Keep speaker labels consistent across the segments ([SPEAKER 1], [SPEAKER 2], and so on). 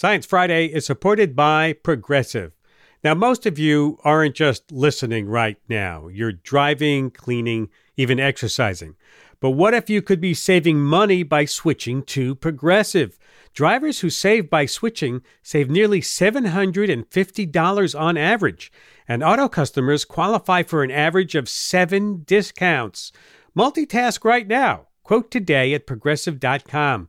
[SPEAKER 1] Science Friday is supported by Progressive. Now, most of you aren't just listening right now. You're driving, cleaning, even exercising. But what if you could be saving money by switching to Progressive? Drivers who save by switching save nearly $750 on average, and auto customers qualify for an average of seven discounts. Multitask right now. Quote today at progressive.com.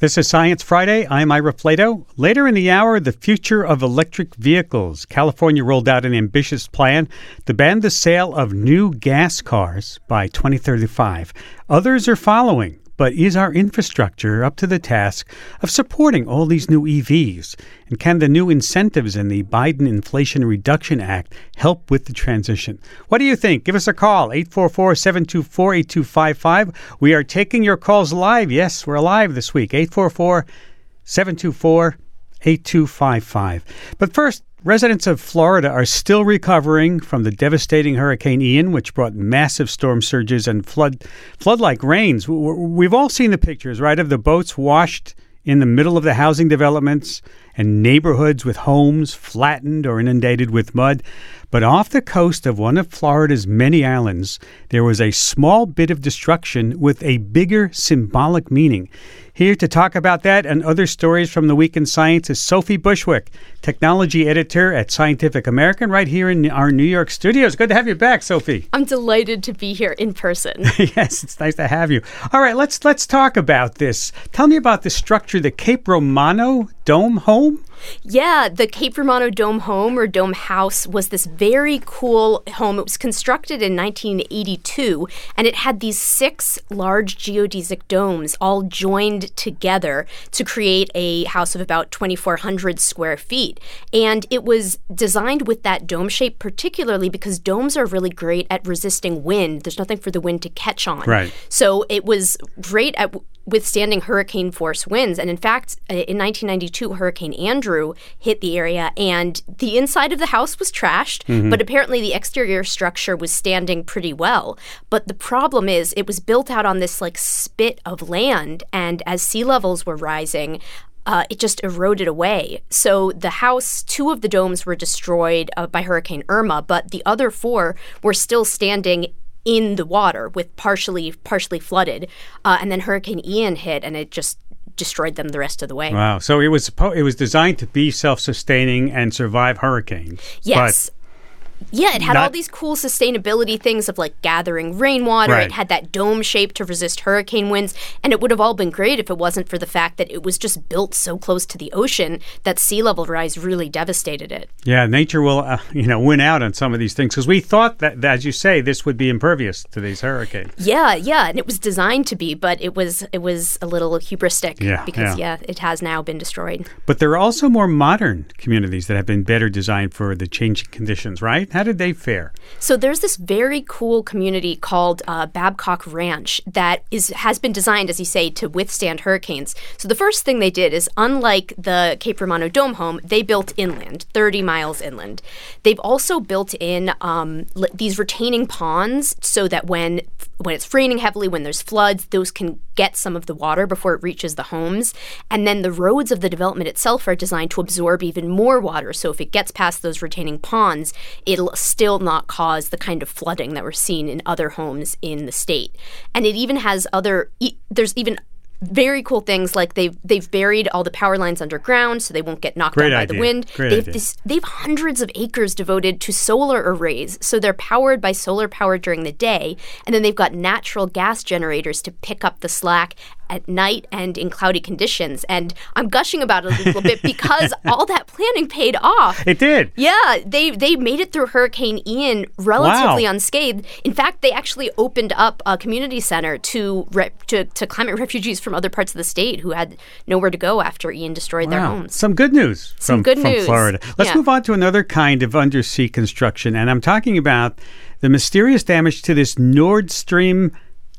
[SPEAKER 1] This is Science Friday. I'm Ira Flatow. Later in the hour, the future of electric vehicles. California rolled out an ambitious plan to ban the sale of new gas cars by 2035. Others are following. But is our infrastructure up to the task of supporting all these new EVs? And can the new incentives in the Biden Inflation Reduction Act help with the transition? What do you think? Give us a call, 844 724 8255. We are taking your calls live. Yes, we're live this week, 844 724 8255. But first, Residents of Florida are still recovering from the devastating Hurricane Ian, which brought massive storm surges and flood flood-like rains. We've all seen the pictures, right, of the boats washed in the middle of the housing developments and neighborhoods with homes flattened or inundated with mud. But off the coast of one of Florida's many islands, there was a small bit of destruction with a bigger symbolic meaning. Here to talk about that and other stories from the week in science is Sophie Bushwick, technology editor at Scientific American, right here in our New York studios. Good to have you back, Sophie.
[SPEAKER 2] I'm delighted to be here in person.
[SPEAKER 1] yes, it's nice to have you. All right, let's let's talk about this. Tell me about the structure, the Cape Romano dome home.
[SPEAKER 2] Yeah, the Cape Romano Dome Home or Dome House was this very cool home. It was constructed in 1982 and it had these six large geodesic domes all joined together to create a house of about 2,400 square feet. And it was designed with that dome shape, particularly because domes are really great at resisting wind. There's nothing for the wind to catch on.
[SPEAKER 1] Right.
[SPEAKER 2] So it was great at withstanding hurricane force winds. And in fact, uh, in 1992, Hurricane Andrew hit the area, and the inside of the house was trashed, mm-hmm. but apparently the exterior structure was standing pretty well. But the problem is, it was built out on this like spit of land, and as sea levels were rising, uh, it just eroded away. So the house, two of the domes were destroyed uh, by Hurricane Irma, but the other four were still standing in the water with partially partially flooded, uh, and then Hurricane Ian hit, and it just destroyed them the rest of the way.
[SPEAKER 1] Wow! So it was it was designed to be self sustaining and survive hurricanes.
[SPEAKER 2] Yes, yeah, it had Not, all these cool sustainability things of like gathering rainwater. Right. It had that dome shape to resist hurricane winds. And it would have all been great if it wasn't for the fact that it was just built so close to the ocean that sea level rise really devastated it.
[SPEAKER 1] Yeah, nature will, uh, you know, win out on some of these things because we thought that, as you say, this would be impervious to these hurricanes.
[SPEAKER 2] Yeah, yeah, and it was designed to be, but it was it was a little hubristic
[SPEAKER 1] yeah,
[SPEAKER 2] because
[SPEAKER 1] yeah.
[SPEAKER 2] yeah, it has now been destroyed.
[SPEAKER 1] But there are also more modern communities that have been better designed for the changing conditions, right? How did they fare?
[SPEAKER 2] So there's this very cool community called uh, Babcock Ranch that is has been designed, as you say, to withstand hurricanes. So the first thing they did is, unlike the Cape Romano Dome home, they built inland, 30 miles inland. They've also built in um, these retaining ponds so that when when it's raining heavily, when there's floods, those can get some of the water before it reaches the homes. And then the roads of the development itself are designed to absorb even more water. So if it gets past those retaining ponds, it'll still not cause the kind of flooding that we're seeing in other homes in the state. And it even has other, there's even very cool things like they've they've buried all the power lines underground so they won't get knocked
[SPEAKER 1] Great
[SPEAKER 2] out
[SPEAKER 1] idea.
[SPEAKER 2] by the wind.
[SPEAKER 1] Great
[SPEAKER 2] they've
[SPEAKER 1] idea.
[SPEAKER 2] this, they've hundreds of acres devoted to solar arrays, so they're powered by solar power during the day, and then they've got natural gas generators to pick up the slack at night and in cloudy conditions. And I'm gushing about it a little bit because all that planning paid off.
[SPEAKER 1] It did.
[SPEAKER 2] Yeah, they they made it through Hurricane Ian relatively
[SPEAKER 1] Wow.
[SPEAKER 2] unscathed. In fact, they actually opened up a community center to, re- to to climate refugees from other parts of the state who had nowhere to go after Ian destroyed their homes.
[SPEAKER 1] Some good news
[SPEAKER 2] Some
[SPEAKER 1] from,
[SPEAKER 2] good
[SPEAKER 1] from
[SPEAKER 2] news.
[SPEAKER 1] Florida. Let's
[SPEAKER 2] Yeah.
[SPEAKER 1] move on to another kind of undersea construction, and I'm talking about the mysterious damage to this Nord Stream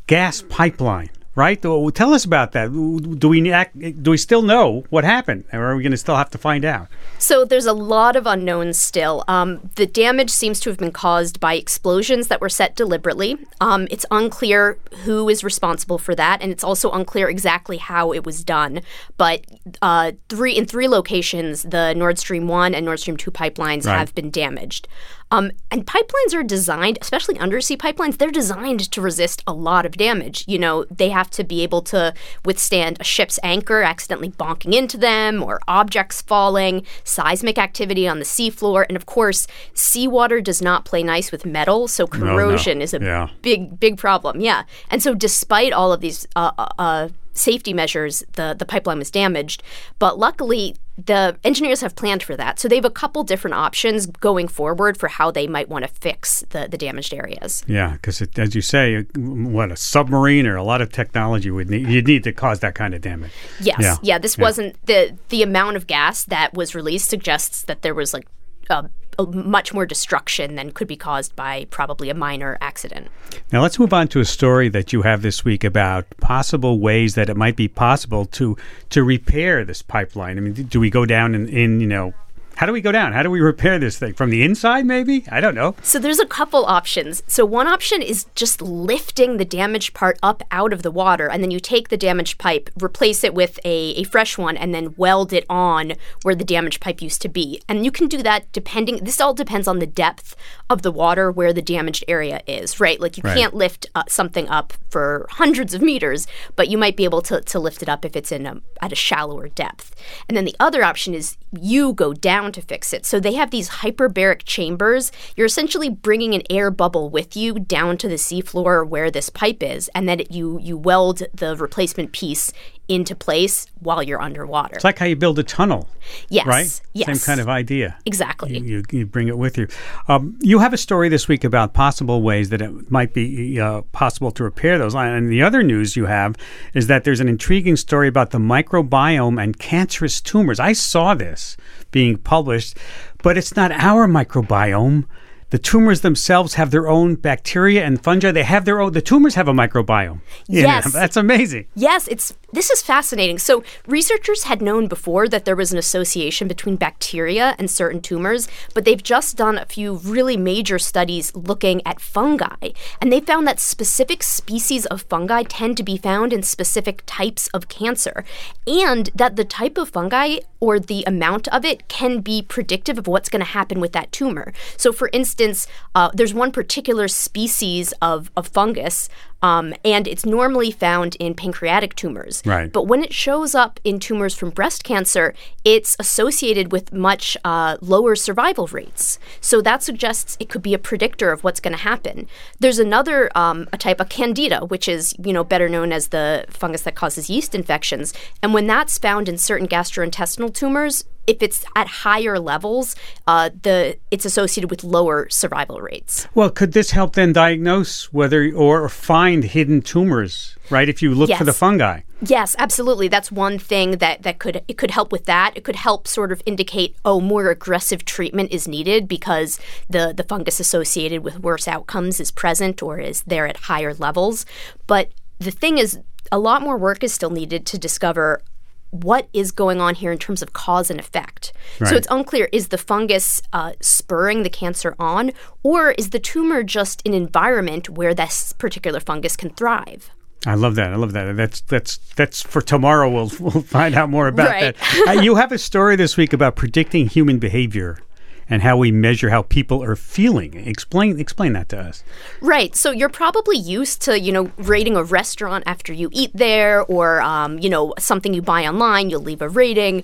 [SPEAKER 1] gas pipeline. Right? Well, Tell us about that. Do we act, do we still know what happened, or are we going to still have to find out?
[SPEAKER 2] So there's a lot of unknowns still. Um, the damage seems to have been caused by explosions that were set deliberately. Um, it's unclear who is responsible for that, and it's also unclear exactly how it was done. But uh, three in three locations, the Nord Stream one and Nord Stream two pipelines
[SPEAKER 1] Right.
[SPEAKER 2] have been damaged. Um, and pipelines are designed, especially undersea pipelines, they're designed to resist a lot of damage. You know, they have to be able to withstand a ship's anchor accidentally bonking into them or objects falling, seismic activity on the seafloor, and of course, seawater does not play nice with metal, so corrosion is a
[SPEAKER 1] Yeah.
[SPEAKER 2] big, big problem. Yeah. And so, despite all of these uh, uh, uh, safety measures, the, the pipeline was damaged. But luckily, the engineers have planned for that. So, they have a couple different options going forward for how they might want to fix the, the damaged areas.
[SPEAKER 1] Yeah, because as you say, what a submarine or a lot of technology would need you'd need to cause that kind of damage.
[SPEAKER 2] Yes.
[SPEAKER 1] Yeah.
[SPEAKER 2] Yeah. this
[SPEAKER 1] Yeah.
[SPEAKER 2] wasn't the the amount of gas that was released suggests that there was like a, a much more destruction than could be caused by probably a minor accident.
[SPEAKER 1] Now let's move on to a story that you have this week about possible ways that it might be possible to to repair this pipeline. I mean, do- do we go down in, in you know, how do we go down? How do we repair this thing from the inside? Maybe I don't know.
[SPEAKER 2] So there's a couple options. So one option is just lifting the damaged part up out of the water, and then you take the damaged pipe, replace it with a, a fresh one, and then weld it on where the damaged pipe used to be. And you can do that depending. This all depends on the depth of the water where the damaged area is, right? Like you
[SPEAKER 1] Right.
[SPEAKER 2] can't lift uh, something up for hundreds of meters, but you might be able to, to lift it up if it's in a, at a shallower depth. And then the other option is you go down to fix it. So they have these hyperbaric chambers. You're essentially bringing an air bubble with you down to the seafloor where this pipe is, and then you you weld the replacement piece into place while you're underwater.
[SPEAKER 1] It's like how you build a tunnel,
[SPEAKER 2] yes.
[SPEAKER 1] right?
[SPEAKER 2] Yes.
[SPEAKER 1] Same kind of idea.
[SPEAKER 2] Exactly.
[SPEAKER 1] You, you, you bring it with you. Um, you have a story this week about possible ways that it might be uh, possible to repair those. And the other news you have is that there's an intriguing story about the microbiome and cancerous tumors. I saw this being published, but it's not our microbiome. The tumors themselves have their own bacteria and fungi. They have their own. The tumors have a microbiome.
[SPEAKER 2] Yes.
[SPEAKER 1] that's amazing.
[SPEAKER 2] Yes, it's this is fascinating. So, researchers had known before that there was an association between bacteria and certain tumors, but they've just done a few really major studies looking at fungi, and they found that specific species of fungi tend to be found in specific types of cancer, and that the type of fungi or the amount of it can be predictive of what's going to happen with that tumor. So, for instance, uh, there's one particular species of, of fungus, um, and it's normally found in pancreatic tumors.
[SPEAKER 1] Right.
[SPEAKER 2] But when it shows up in tumors from breast cancer, it's associated with much uh, lower survival rates. So that suggests it could be a predictor of what's going to happen. There's another um, a type of candida, which is you know better known as the fungus that causes yeast infections, and when that's found in certain gastrointestinal tumors. If it's at higher levels, uh, the it's associated with lower survival rates.
[SPEAKER 1] Well, could this help then diagnose whether or find hidden tumors? Right, if you look for the fungi.
[SPEAKER 2] Yes, absolutely. That's one thing that, that could it could help with that. It could help sort of indicate, oh, more aggressive treatment is needed because the, the fungus associated with worse outcomes is present or is there at higher levels. But the thing is, a lot more work is still needed to discover what is going on here in terms of cause and effect.
[SPEAKER 1] Right.
[SPEAKER 2] So it's unclear is the fungus uh, spurring the cancer on, or is the tumor just an environment where this particular fungus can thrive?
[SPEAKER 1] I love that. I love that. That's that's that's for tomorrow. We'll we'll find out more about
[SPEAKER 2] Right.
[SPEAKER 1] that. Uh, you have a story this week about predicting human behavior and how we measure how people are feeling. Explain explain that to us.
[SPEAKER 2] Right. So you're probably used to, you know, rating a restaurant after you eat there or, um, you know, something you buy online, you'll leave a rating.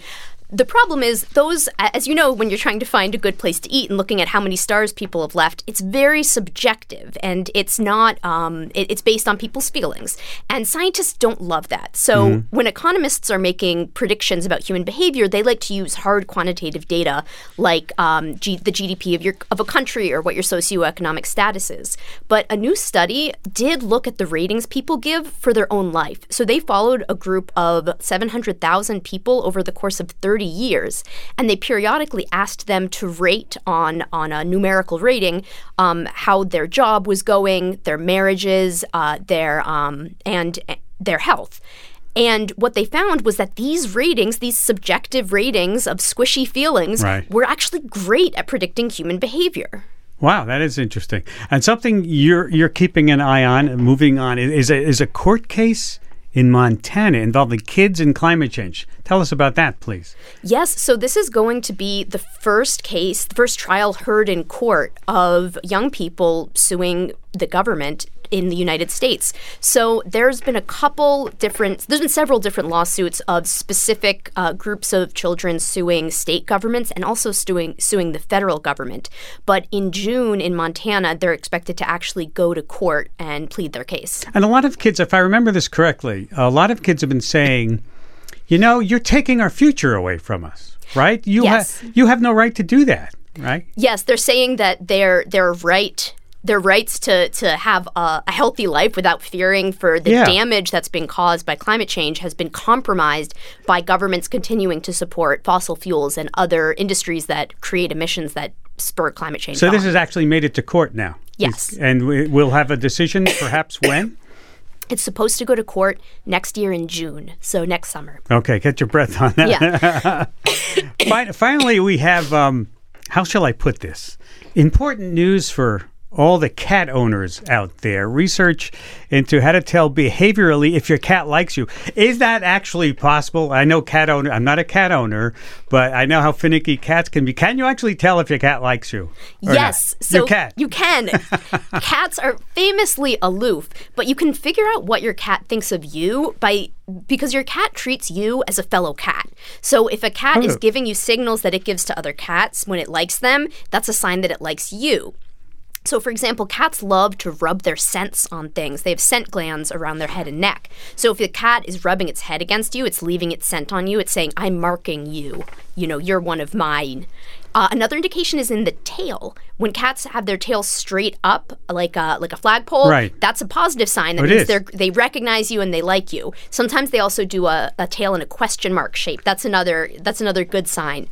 [SPEAKER 2] The problem is, those, as you know, when you're trying to find a good place to eat and looking at how many stars people have left, it's very subjective and it's not, um, it, it's based on people's feelings. And scientists don't love that. So mm-hmm. when economists are making predictions about human behavior, they like to use hard quantitative data like um, G- the GDP of, your, of a country or what your socioeconomic status is. But a new study did look at the ratings people give for their own life. So they followed a group of 700,000 people over the course of 30 years, and they periodically asked them to rate on, on a numerical rating um, how their job was going, their marriages, uh, their um, and their health. And what they found was that these ratings, these subjective ratings of squishy feelings, right. were actually great at predicting human behavior.
[SPEAKER 1] Wow, that is interesting. And something you're you're keeping an eye on, moving on, is a, is a court case in Montana involving kids and climate change. Tell us about that, please.
[SPEAKER 2] Yes, so this is going to be the first case, the first trial heard in court of young people suing the government in the United States. So there's been a couple different, there's been several different lawsuits of specific uh, groups of children suing state governments and also suing, suing the federal government. But in June in Montana, they're expected to actually go to court and plead their case.
[SPEAKER 1] And a lot of kids, if I remember this correctly, a lot of kids have been saying, you know, you're taking our future away from us, right? You,
[SPEAKER 2] yes.
[SPEAKER 1] ha- you have no right to do that, right?
[SPEAKER 2] Yes, they're saying that their their right their rights to to have a, a healthy life without fearing for the yeah. damage that's been caused by climate change has been compromised by governments continuing to support fossil fuels and other industries that create emissions that spur climate change.
[SPEAKER 1] So on. this has actually made it to court now.
[SPEAKER 2] Yes,
[SPEAKER 1] and we'll have a decision perhaps when.
[SPEAKER 2] It's supposed to go to court next year in June, so next summer.
[SPEAKER 1] Okay, get your breath on that. Yeah. Finally, we have um, how shall I put this? Important news for all the cat owners out there. Research into how to tell behaviorally if your cat likes you. Is that actually possible? I know cat owner. I'm not a cat owner, but I know how finicky cats can be. Can you actually tell if your cat likes you?
[SPEAKER 2] Yes.
[SPEAKER 1] Not?
[SPEAKER 2] So
[SPEAKER 1] your cat.
[SPEAKER 2] You can. Cats are famously aloof, but you can figure out what your cat thinks of you by because your cat treats you as a fellow cat. So if a cat oh. is giving you signals that it gives to other cats when it likes them, that's a sign that it likes you. So, for example, cats love to rub their scents on things. They have scent glands around their head and neck. So, if the cat is rubbing its head against you, it's leaving its scent on you. It's saying, I'm marking you. You know, you're one of mine. Uh, another indication is in the tail. When cats have their tail straight up, like a like a flagpole,
[SPEAKER 1] right.
[SPEAKER 2] that's a positive sign. That
[SPEAKER 1] oh,
[SPEAKER 2] means they they recognize you and they like you. Sometimes they also do a, a tail in a question mark shape. That's another that's another good sign.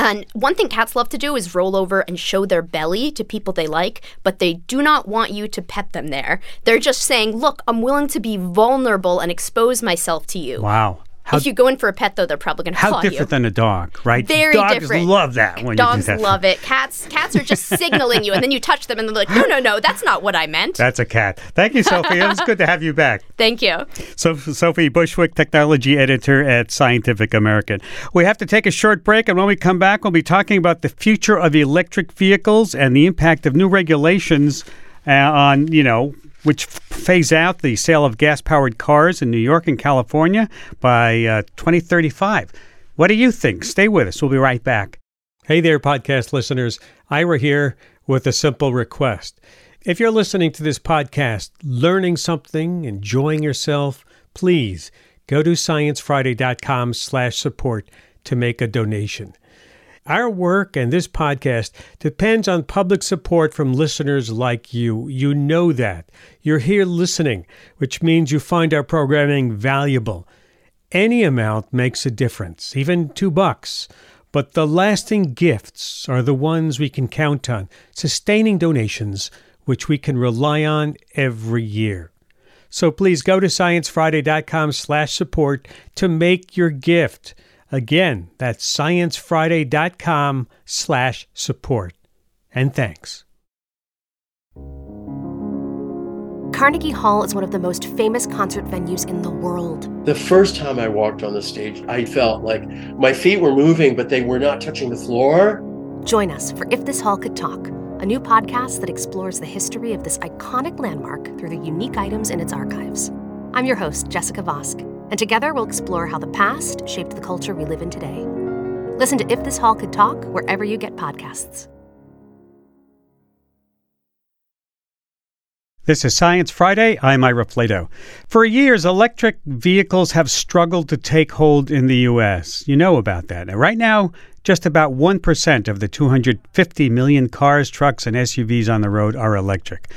[SPEAKER 2] And one thing cats love to do is roll over and show their belly to people they like, but they do not want you to pet them there. They're just saying, Look, I'm willing to be vulnerable and expose myself to you.
[SPEAKER 1] Wow.
[SPEAKER 2] How, if you go in for a pet, though, they're probably going to
[SPEAKER 1] How different than a dog, right?
[SPEAKER 2] Very
[SPEAKER 1] Dogs
[SPEAKER 2] different.
[SPEAKER 1] love that when
[SPEAKER 2] Dogs
[SPEAKER 1] you do that.
[SPEAKER 2] love it. Cats, cats are just signaling you, and then you touch them, and they're like, "No, no, no, that's not what I meant."
[SPEAKER 1] That's a cat. Thank you, Sophie. it was good to have you back.
[SPEAKER 2] Thank you.
[SPEAKER 1] So, Sophie Bushwick, technology editor at Scientific American. We have to take a short break, and when we come back, we'll be talking about the future of electric vehicles and the impact of new regulations uh, on, you know, which phase out the sale of gas powered cars in New York and California by uh, 2035. What do you think? Stay with us. We'll be right back. Hey there, podcast listeners. Ira here with a simple request. If you're listening to this podcast, learning something, enjoying yourself, please go to sciencefriday.com slash support to make a donation. Our work and this podcast depends on public support from listeners like you. You know that. You're here listening, which means you find our programming valuable. Any amount makes a difference, even two bucks. But the lasting gifts are the ones we can count on, sustaining donations, which we can rely on every year. So please go to sciencefriday.com slash support to make your gift. Again, that's sciencefriday.com slash support. And thanks.
[SPEAKER 3] Carnegie Hall is one of the most famous concert venues in the world.
[SPEAKER 4] The first time I walked on the stage, I felt like my feet were moving, but they were not touching the floor.
[SPEAKER 3] Join us for If This Hall Could Talk, a new podcast that explores the history of this iconic landmark through the unique items in its archives. I'm your host, Jessica Vosk. And together we'll explore how the past shaped the culture we live in today. Listen to If This Hall Could Talk wherever you get podcasts.
[SPEAKER 1] This is Science Friday. I'm Ira Flatow. For years, electric vehicles have struggled to take hold in the U.S. You know about that. Right now, just about 1% of the 250 million cars, trucks, and SUVs on the road are electric.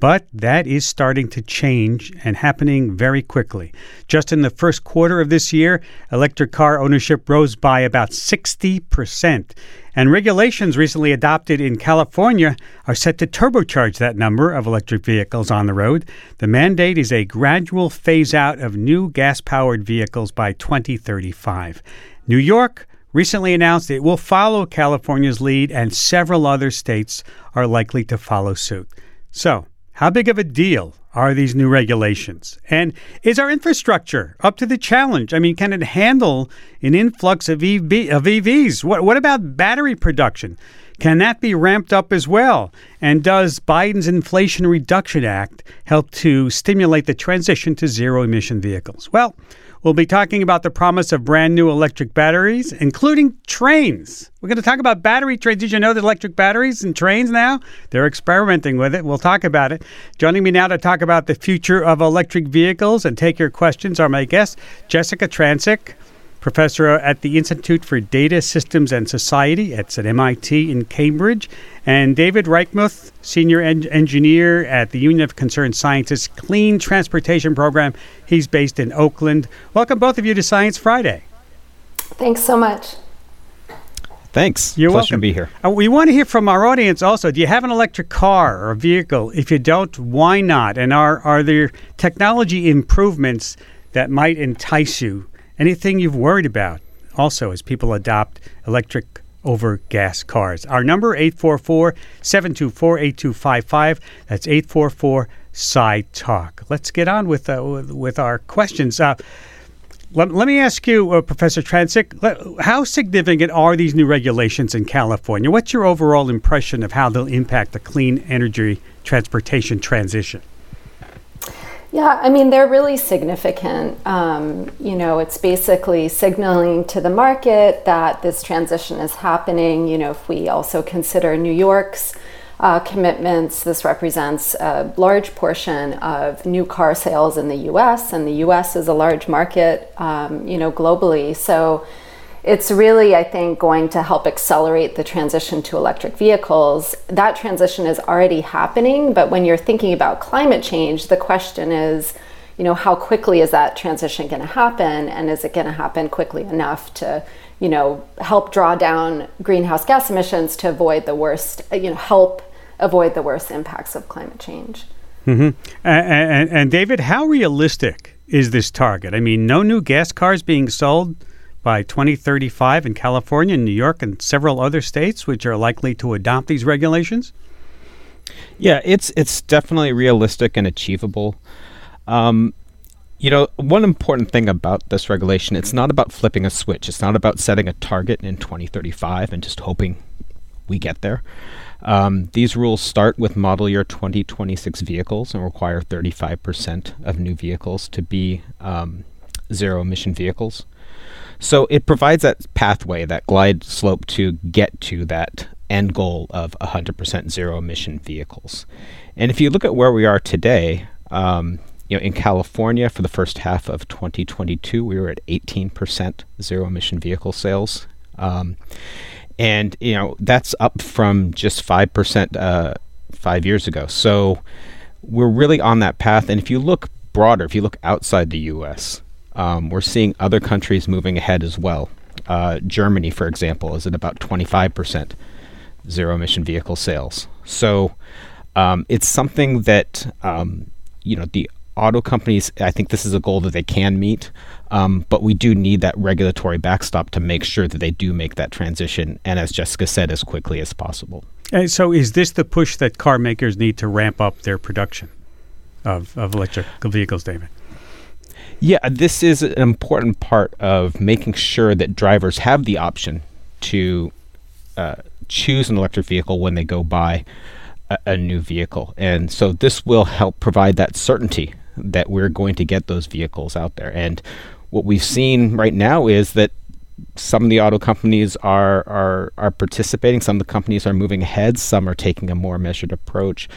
[SPEAKER 1] But that is starting to change and happening very quickly. Just in the first quarter of this year, electric car ownership rose by about 60%. And regulations recently adopted in California are set to turbocharge that number of electric vehicles on the road. The mandate is a gradual phase out of new gas powered vehicles by 2035. New York recently announced it will follow California's lead, and several other states are likely to follow suit. So, how big of a deal are these new regulations? And is our infrastructure up to the challenge? I mean, can it handle an influx of, EV, of EVs? What, what about battery production? Can that be ramped up as well? And does Biden's Inflation Reduction Act help to stimulate the transition to zero emission vehicles? Well, We'll be talking about the promise of brand new electric batteries, including trains. We're going to talk about battery trains. Did you know that electric batteries and trains now? They're experimenting with it. We'll talk about it. Joining me now to talk about the future of electric vehicles and take your questions are my guests, Jessika Trancik, professor at the Institute for Data Systems and Society. It's at MIT in Cambridge. And David Reichmuth, senior en- engineer at the Union of Concerned Scientists Clean Transportation Program. He's based in Oakland. Welcome, both of you, to Science Friday.
[SPEAKER 5] Thanks so much.
[SPEAKER 6] Thanks.
[SPEAKER 1] You're
[SPEAKER 6] Pleasure
[SPEAKER 1] welcome.
[SPEAKER 6] to be here.
[SPEAKER 1] Uh, we want to hear from our audience also. Do you have an electric car or vehicle? If you don't, why not? And are, are there technology improvements that might entice you anything you've worried about also as people adopt electric over gas cars. Our number 844-724-8255. That's 844 side Talk. Let's get on with uh, with our questions. Uh, let, let, me ask you, uh, Professor Trancik, how significant are these new regulations in California? What's your overall impression of how they'll impact the clean energy transportation transition?
[SPEAKER 5] Yeah, I mean, they're really significant. Um, you know, it's basically signaling to the market that this transition is happening. You know, if we also consider New York's uh, commitments, this represents a large portion of new car sales in the US, and the US is a large market, um, you know, globally. So, it's really, I think, going to help accelerate the transition to electric vehicles. That transition is already happening, but when you're thinking about climate change, the question is, you know, how quickly is that transition going to happen, and is it going to happen quickly enough to, you know, help draw down greenhouse gas emissions to avoid the worst, you know, help avoid the worst impacts of climate change.
[SPEAKER 1] Mm-hmm. And, and, and David, how realistic is this target? I mean, no new gas cars being sold by 2035 in California New York and several other states, which are likely to adopt these regulations?
[SPEAKER 6] Yeah, it's it's definitely realistic and achievable. Um, you know, one important thing about this regulation, it's not about flipping a switch. It's not about setting a target in 2035 and just hoping we get there. Um, these rules start with model year 2026 vehicles and require 35% of new vehicles to be um, zero emission vehicles. So it provides that pathway, that glide slope to get to that end goal of 100% zero emission vehicles. And if you look at where we are today, um, you know, in California for the first half of 2022, we were at 18% zero emission vehicle sales. Um, and, you know, that's up from just 5% uh, five years ago. So we're really on that path. And if you look broader, if you look outside the US, um, we're seeing other countries moving ahead as well. Uh, Germany, for example, is at about 25% zero emission vehicle sales. So um, it's something that, um, you know, the auto companies, I think this is a goal that they can meet, um, but we do need that regulatory backstop to make sure that they do make that transition, and as Jessika said, as quickly as possible.
[SPEAKER 1] And so, is this the push that car makers need to ramp up their production of, of electric vehicles, David?
[SPEAKER 6] Yeah, this is an important part of making sure that drivers have the option to uh, choose an electric vehicle when they go buy a, a, new vehicle. And so this will help provide that certainty that we're going to get those vehicles out there. And what we've seen right now is that some of the auto companies are are are participating. Some of the companies are moving ahead. Some are taking a more measured approach.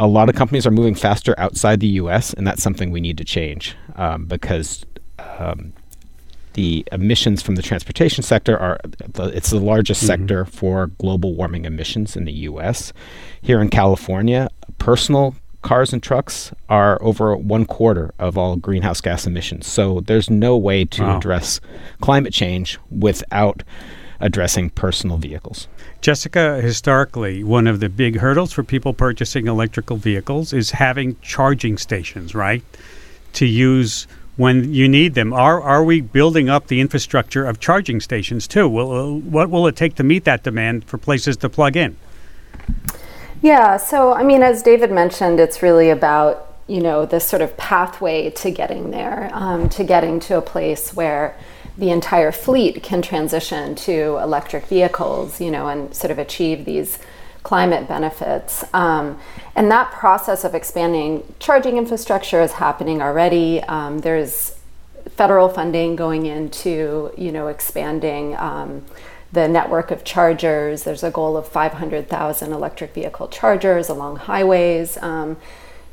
[SPEAKER 6] A lot of companies are moving faster outside the U.S., and that's something we need to change um, because um, the emissions from the transportation sector are it's the largest mm-hmm. sector for global warming emissions in the U.S. Here in California, personal cars and trucks are over one quarter of all greenhouse gas emissions. So there's no way to wow. address climate change without addressing personal vehicles.
[SPEAKER 1] Jessika, historically, one of the big hurdles for people purchasing electrical vehicles is having charging stations, right? To use when you need them. Are are we building up the infrastructure of charging stations too? Will, what will it take to meet that demand for places to plug in?
[SPEAKER 5] Yeah, so I mean, as David mentioned, it's really about you know this sort of pathway to getting there, um, to getting to a place where the entire fleet can transition to electric vehicles, you know, and sort of achieve these climate benefits. Um, and that process of expanding charging infrastructure is happening already. Um, there's federal funding going into, you know, expanding um, the network of chargers. There's a goal of 500,000 electric vehicle chargers along highways. Um,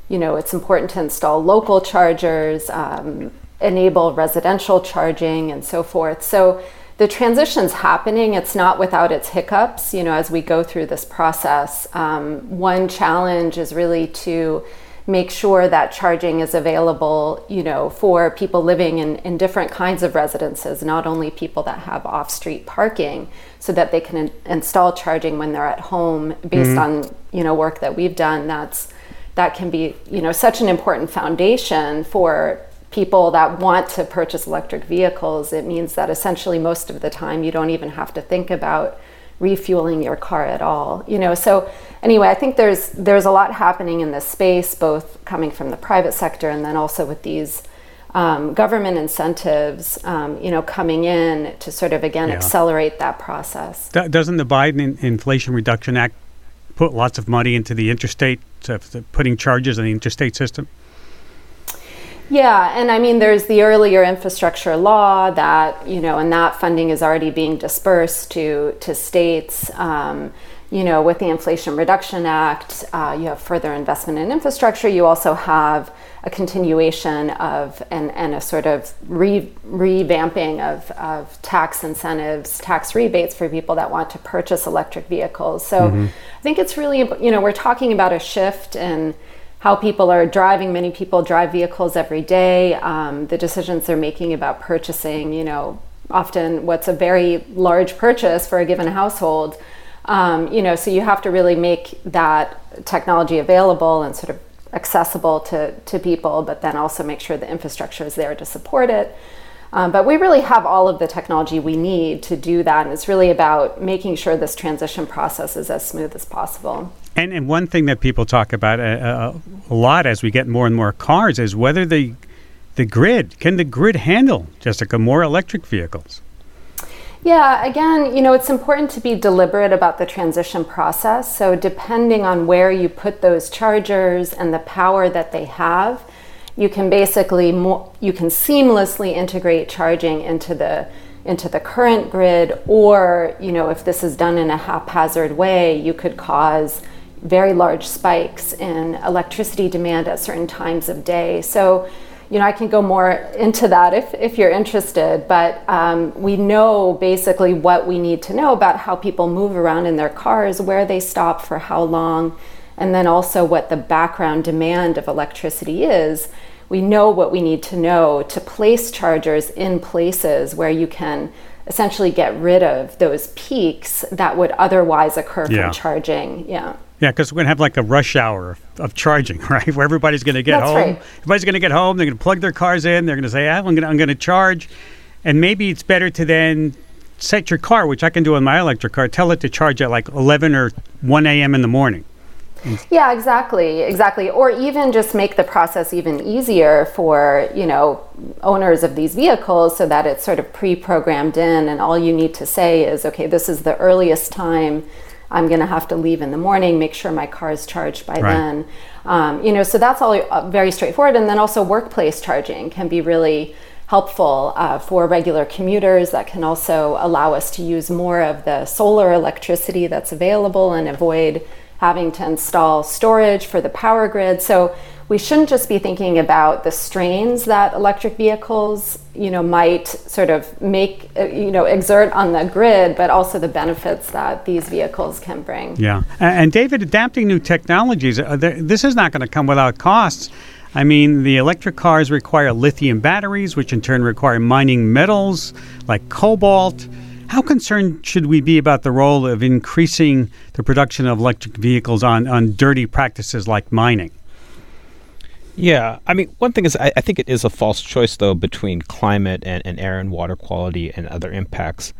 [SPEAKER 5] you know, it's important to install local chargers, um, enable residential charging, and so forth. So the transition's happening. It's not without its hiccups. You know, as we go through this process, um, one challenge is really to make sure that charging is available, you know, for people living in, in different kinds of residences, not only people that have off-street parking, so that they can in- install charging when they're at home based mm-hmm. on, you know, work that we've done. That's that can be, you know, such an important foundation for people that want to purchase electric vehicles. It means that essentially most of the time you don't even have to think about refueling your car at all you know so anyway i think there's there's a lot happening in this space both coming from the private sector and then also with these um, government incentives um, you know coming in to sort of again yeah. accelerate that process
[SPEAKER 1] doesn't the biden inflation reduction act put lots of money into the interstate uh, putting charges in the interstate system
[SPEAKER 5] yeah, and I mean, there's the earlier infrastructure law that you know, and that funding is already being dispersed to to states. Um, you know, with the Inflation Reduction Act, uh, you have further investment in infrastructure. You also have a continuation of and, and a sort of re, revamping of, of tax incentives, tax rebates for people that want to purchase electric vehicles. So mm-hmm. I think it's really, you know, we're talking about a shift in how people are driving. Many people drive vehicles every day. Um, the decisions they're making about purchasing, you know, often what's a very large purchase for a given household. Um, you know, so you have to really make that technology available and sort of accessible to, to people, but then also make sure the infrastructure is there to support it. Um, but we really have all of the technology we need to do that. And it's really about making sure this transition process is as smooth as possible.
[SPEAKER 1] And, and one thing that people talk about a, uh, uh, a, lot as we get more and more cars is whether the the grid can the grid handle Jessika more electric vehicles.
[SPEAKER 5] Yeah, again, you know, it's important to be deliberate about the transition process. So, depending on where you put those chargers and the power that they have, you can basically mo- you can seamlessly integrate charging into the into the current grid or you know if this is done in a haphazard way you could cause very large spikes in electricity demand at certain times of day. So, you know, I can go more into that if, if you're interested, but um, we know basically what we need to know about how people move around in their cars, where they stop for how long, and then also what the background demand of electricity is. We know what we need to know to place chargers in places where you can essentially get rid of those peaks that would otherwise occur yeah. from charging. Yeah.
[SPEAKER 1] Yeah, because we're going to have like a rush hour of, of charging, right? Where everybody's going to get
[SPEAKER 5] That's
[SPEAKER 1] home.
[SPEAKER 5] Right.
[SPEAKER 1] Everybody's going to get home. They're going to plug their cars in. They're going to say, ah, I'm going to I'm going to charge, and maybe it's better to then set your car, which I can do on my electric car. Tell it to charge at like 11 or 1 a.m. in the morning.
[SPEAKER 5] Yeah, exactly, exactly. Or even just make the process even easier for you know owners of these vehicles, so that it's sort of pre-programmed in, and all you need to say is, okay, this is the earliest time I'm going to have to leave in the morning, make sure my car is charged by right. then. Um, you know, so that's all uh, very straightforward. And then also workplace charging can be really helpful uh, for regular commuters. That can also allow us to use more of the solar electricity that's available and avoid having to install storage for the power grid. So we shouldn't just be thinking about the strains that electric vehicles, you know, might sort of make, uh, you know, exert on the grid, but also the benefits that these vehicles can bring.
[SPEAKER 1] Yeah, and David, adapting new technologies, uh, this is not going to come without costs. I mean, the electric cars require lithium batteries, which in turn require mining metals like cobalt. How concerned should we be about the role of increasing the production of electric vehicles on, on dirty practices like mining?
[SPEAKER 6] Yeah, I mean, one thing is, I, I, think it is a false choice, though, between climate and, and air and water quality and other impacts.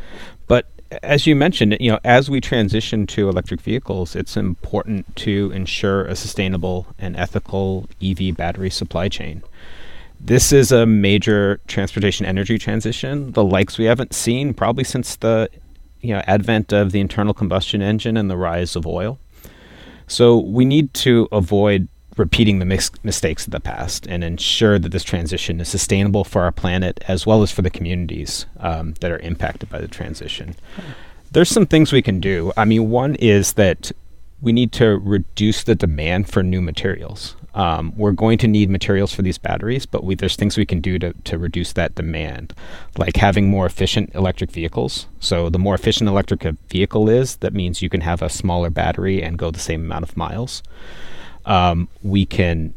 [SPEAKER 6] But as you mentioned, you know, as we transition to electric vehicles, it's important to ensure a sustainable and ethical EV battery supply chain. This is a major transportation energy transition, the likes we haven't seen probably since the you know advent of the internal combustion engine and the rise of oil. So we need to avoid repeating the mis- mistakes of the past and ensure that this transition is sustainable for our planet as well as for the communities um, that are impacted by the transition. There's some things we can do. I mean, one is that we need to reduce the demand for new materials. Um, we're going to need materials for these batteries, but we, there's things we can do to, to reduce that demand, like having more efficient electric vehicles. So, the more efficient electric vehicle is, that means you can have a smaller battery and go the same amount of miles. Um, we can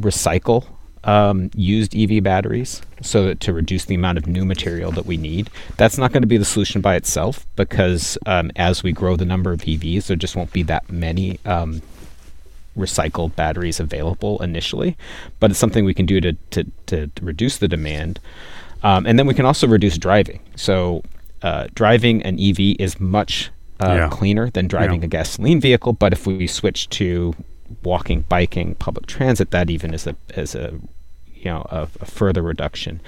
[SPEAKER 6] recycle um, used EV batteries so that to reduce the amount of new material that we need. That's not going to be the solution by itself because um, as we grow the number of EVs, there just won't be that many um, recycled batteries available initially. But it's something we can do to, to, to, to reduce the demand. Um, and then we can also reduce driving. So uh, driving an EV is much uh, yeah. cleaner than driving yeah. a gasoline vehicle. But if we switch to walking, biking, public transit, that even is a is a you know a, a further reduction.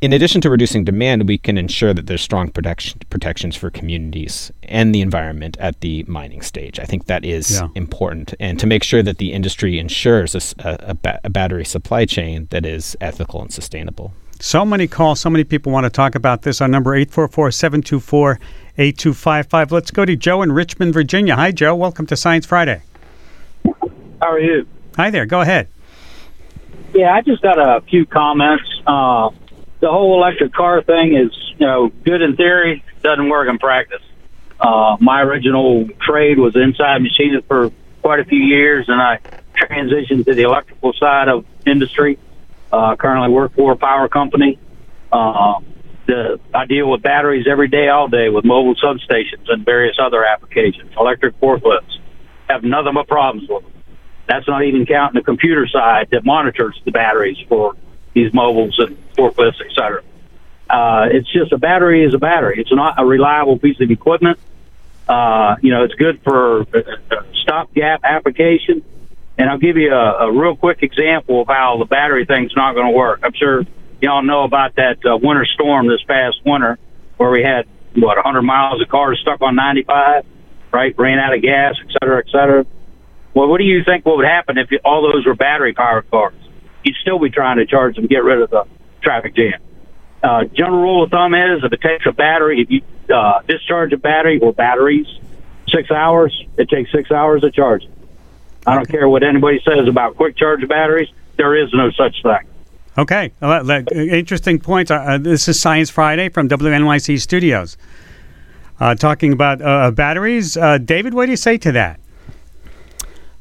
[SPEAKER 6] In addition to reducing demand, we can ensure that there's strong protection, protections for communities and the environment at the mining stage. I think that is yeah. important, and to make sure that the industry ensures a, a, a, battery supply chain that is ethical and sustainable.
[SPEAKER 1] So many calls, so many people want to talk about this. Our number 844-724-8255. Let's go to Joe in Richmond, Virginia. Hi, Joe. Welcome to Science Friday.
[SPEAKER 7] How are you?
[SPEAKER 1] Hi there. Go ahead.
[SPEAKER 7] Yeah, I just got a few comments. Uh, the whole electric car thing is, you know, good in theory, doesn't work in practice. Uh, my original trade was inside machinist for quite a few years, and I transitioned to the electrical side of industry. Uh, currently work for a power company. Uh, the, I deal with batteries every day, all day, with mobile substations and various other applications. Electric forklifts have nothing but problems with them. That's not even counting the computer side that monitors the batteries for these mobiles and forklifts, et cetera. Uh, it's just a battery is a battery. It's not a reliable piece of equipment. Uh, you know, it's good for stopgap application. And I'll give you a, a real quick example of how the battery thing's not going to work. I'm sure y'all know about that uh, winter storm this past winter where we had, what, 100 miles of cars stuck on 95, right? Ran out of gas, et cetera, et cetera. Well, what do you think what would happen if all those were battery powered cars? You'd still be trying to charge them, get rid of the traffic jam. Uh, general rule of thumb is if it takes a battery, if you uh, discharge a battery or batteries six hours, it takes six hours to charge it. I don't care what anybody says about quick charge batteries. There is no such thing.
[SPEAKER 1] Okay, well, interesting points. Uh, uh, this is Science Friday from WNYC Studios. Uh, talking about uh, batteries. Uh, David, what do you say to that?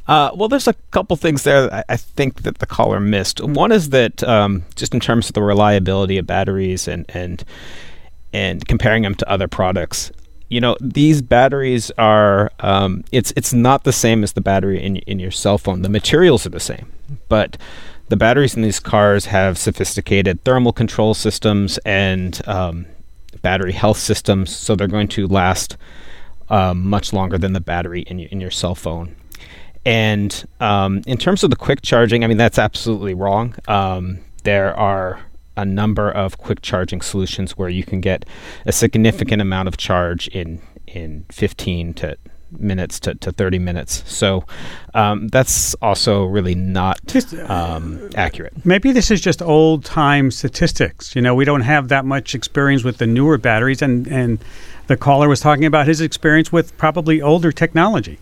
[SPEAKER 6] Uh, well, there's a couple things there I think that the caller missed. One is that um, just in terms of the reliability of batteries and and and comparing them to other products, you know, these batteries are um, it's it's not the same as the battery in in your cell phone. The materials are the same, but the batteries in these cars have sophisticated thermal control systems and um, battery health systems, so they're going to last um, much longer than the battery in your, in your cell phone. And um, in terms of the quick charging, I mean, that's absolutely wrong. Um, there are a number of quick charging solutions where you can get a significant amount of charge in in 15 to minutes to, to 30 minutes. So um, that's also really not um, accurate.
[SPEAKER 1] Maybe this is just old time statistics. You know, we don't have that much experience with the newer batteries, and, and the caller was talking about his experience with probably older technology.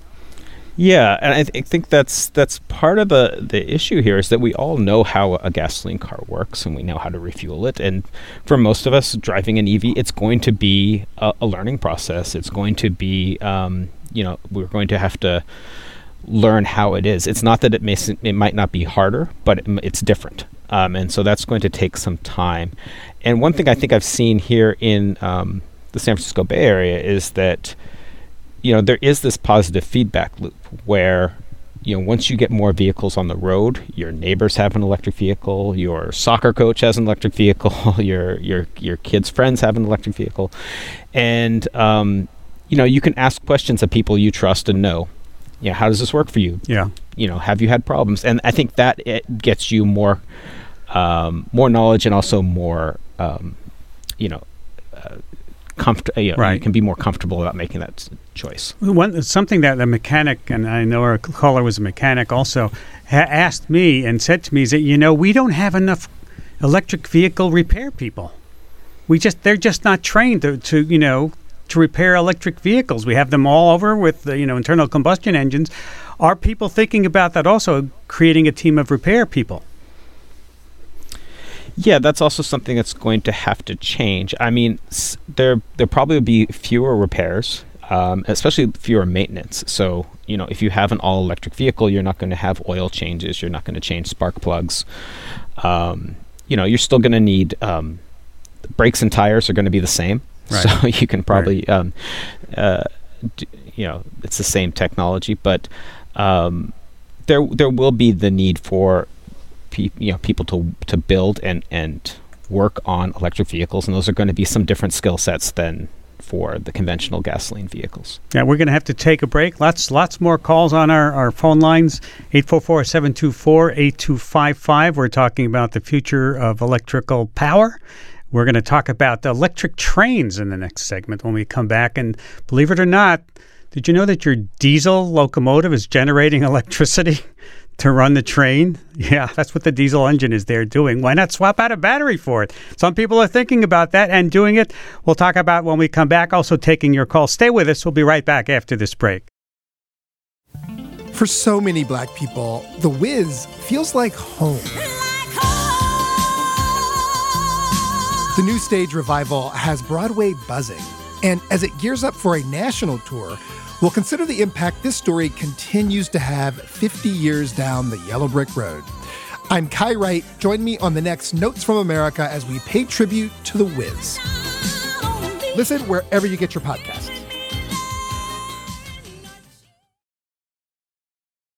[SPEAKER 6] Yeah, and I, th- I, think that's that's part of the the issue here is that we all know how a gasoline car works and we know how to refuel it. And for most of us driving an EV, it's going to be a, a learning process. It's going to be, um, you know, we're going to have to learn how it is. It's not that it may it might not be harder, but it, it's different. Um, and so that's going to take some time. And one thing I think I've seen here in um, the San Francisco Bay Area is that you know there is this positive feedback loop where you know once you get more vehicles on the road your neighbors have an electric vehicle your soccer coach has an electric vehicle your your your kids friends have an electric vehicle. And um, you know you can ask questions of people you trust and know. You know how does this work for you?
[SPEAKER 1] Yeah.
[SPEAKER 6] You know have you had problems? And i think that it gets you more um, more knowledge and also more um, you know uh, comfort. You, know, right. you can be more comfortable about making that choice.
[SPEAKER 1] One something that a mechanic and I know our caller was a mechanic also ha- asked me and said to me is that you know we don't have enough electric vehicle repair people. We just they're just not trained to, to you know to repair electric vehicles. We have them all over with the, you know internal combustion engines. Are people thinking about that also, creating a team of repair people?
[SPEAKER 6] Yeah, that's also something that's going to have to change. I mean, there there probably will be fewer repairs, um, especially fewer maintenance. So you know, if you have an all electric vehicle, you're not going to have oil changes. You're not going to change spark plugs. Um, you know, you're still going to need um, brakes and tires are going to be the same. Right. So you can probably, right. Um, uh, d- you know, it's the same technology, but um, there there will be the need for pe- you know people to to build and and work on electric vehicles, and those are going to be some different skill sets than for the conventional gasoline vehicles.
[SPEAKER 1] Yeah, we're going to have to take a break. Lots lots more calls on our, our phone lines 844-724-8255. We're talking about the future of electrical power. We're going to talk about the electric trains in the next segment when we come back and believe it or not, did you know that your diesel locomotive is generating electricity? To run the train. Yeah, that's what the diesel engine is there doing. Why not swap out a battery for it? Some people are thinking about that and doing it. We'll talk about when we come back, also taking your call. Stay with us. We'll be right back after this break.
[SPEAKER 8] For so many black people, The Wiz feels like home. The new stage revival has Broadway buzzing. And as it gears up for a national tour, We'll consider the impact this story continues to have 50 years down the yellow brick road. I'm Kai Wright. Join me on the next Notes from America as we pay tribute to The Wiz. Listen wherever you get your podcasts.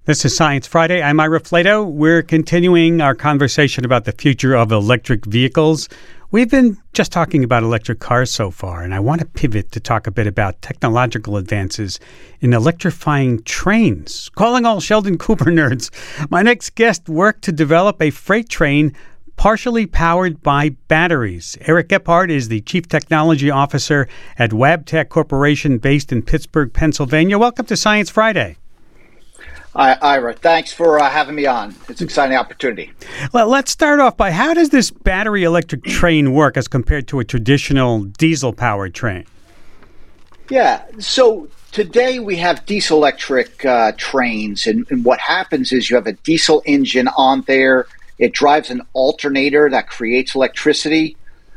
[SPEAKER 1] This is Science Friday. I'm Ira Flatow. We're continuing our conversation about the future of electric vehicles. We've been just talking about electric cars so far, and I want to pivot to talk a bit about technological advances in electrifying trains. Calling all Sheldon Cooper nerds, my next guest worked to develop a freight train partially powered by batteries. Eric Gebhardt is the Chief Technology Officer at Wabtec Corporation based in Pittsburgh, Pennsylvania. Welcome to Science Friday.
[SPEAKER 9] Ira, thanks for uh, having me on. It's an exciting opportunity.
[SPEAKER 1] Well, let's start off by how does this battery electric train work as compared to a traditional diesel powered train?
[SPEAKER 9] Yeah, so today we have diesel electric uh, trains, and, and what happens is you have a diesel engine on there. It drives an alternator that creates electricity.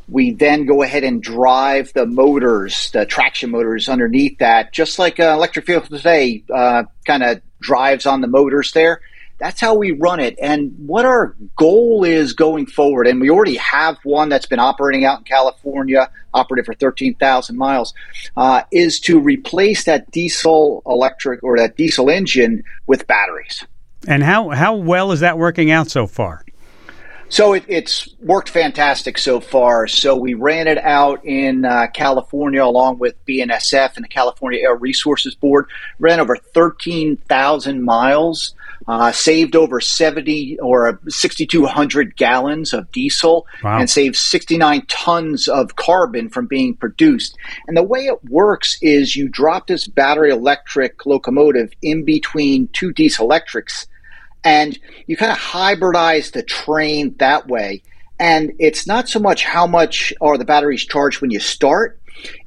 [SPEAKER 9] We then go ahead and drive the motors, the traction motors underneath that, just like an electric vehicle today, uh, kind of drives on the motors there. That's how we run it. And what our goal is going forward, and we already have one that's been operating out in California, operated for 13,000 miles, uh, is to replace that diesel electric or that diesel engine with batteries.
[SPEAKER 1] And how, how well is that working out so far?
[SPEAKER 9] So it, it's worked fantastic so far. So we ran it out in uh, California along with BNSF and the California Air Resources Board. Ran over 13,000 miles, uh, saved over 70 or 6,200 gallons of diesel,
[SPEAKER 1] Wow.
[SPEAKER 9] and saved 69 tons of carbon from being produced. And the way it works is you drop this battery electric locomotive in between two diesel electrics and you kind of hybridize the train that way. And it's not so much how much are the batteries charged when you start,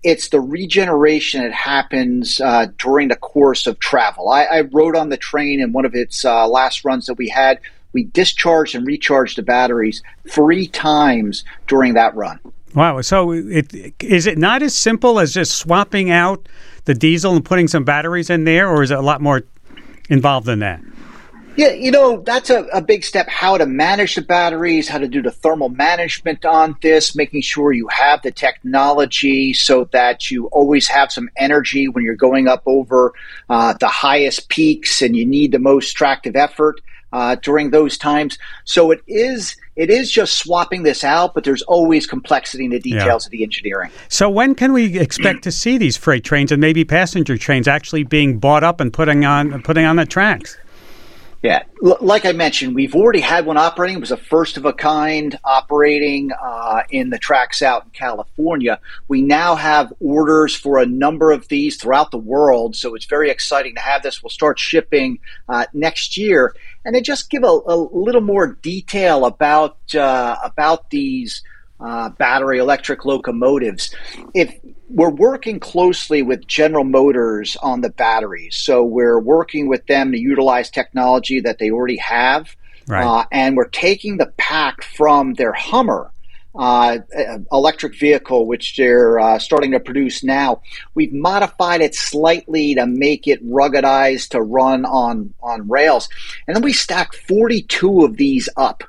[SPEAKER 9] it's the regeneration that happens uh, during the course of travel. I, I rode on the train in one of its uh, last runs that we had. We discharged and recharged the batteries three times during that run.
[SPEAKER 1] Wow. So it is it not as simple as just swapping out the diesel and putting some batteries in there, or is it a lot more involved than that?
[SPEAKER 9] Yeah, you know, that's a, a big step how to manage the batteries, how to do the thermal management on this, making sure you have the technology so that you always have some energy when you're going up over uh, the highest peaks and you need the most tractive effort uh, during those times. So it is it is just swapping this out, but there's always complexity in the details of the engineering.
[SPEAKER 1] So when can we expect to see these freight trains and maybe passenger trains actually being bought up and putting on putting on the tracks?
[SPEAKER 9] Yeah, L- like I mentioned, we've already had one operating. It was a first of a kind operating uh, in the tracks out in California. We now have orders for a number of these throughout the world, so it's very exciting to have this. We'll start shipping uh, next year, and to just give a, a little more detail about uh, about these uh, battery electric locomotives. If we're working closely with General Motors on the batteries, so we're working with them to utilize technology that they already have,
[SPEAKER 1] Right.
[SPEAKER 9] uh, and we're taking the pack from their Hummer. Uh, uh, electric vehicle, which they're uh, starting to produce now, we've modified it slightly to make it ruggedized to run on on rails, and then we stack 42 of these up.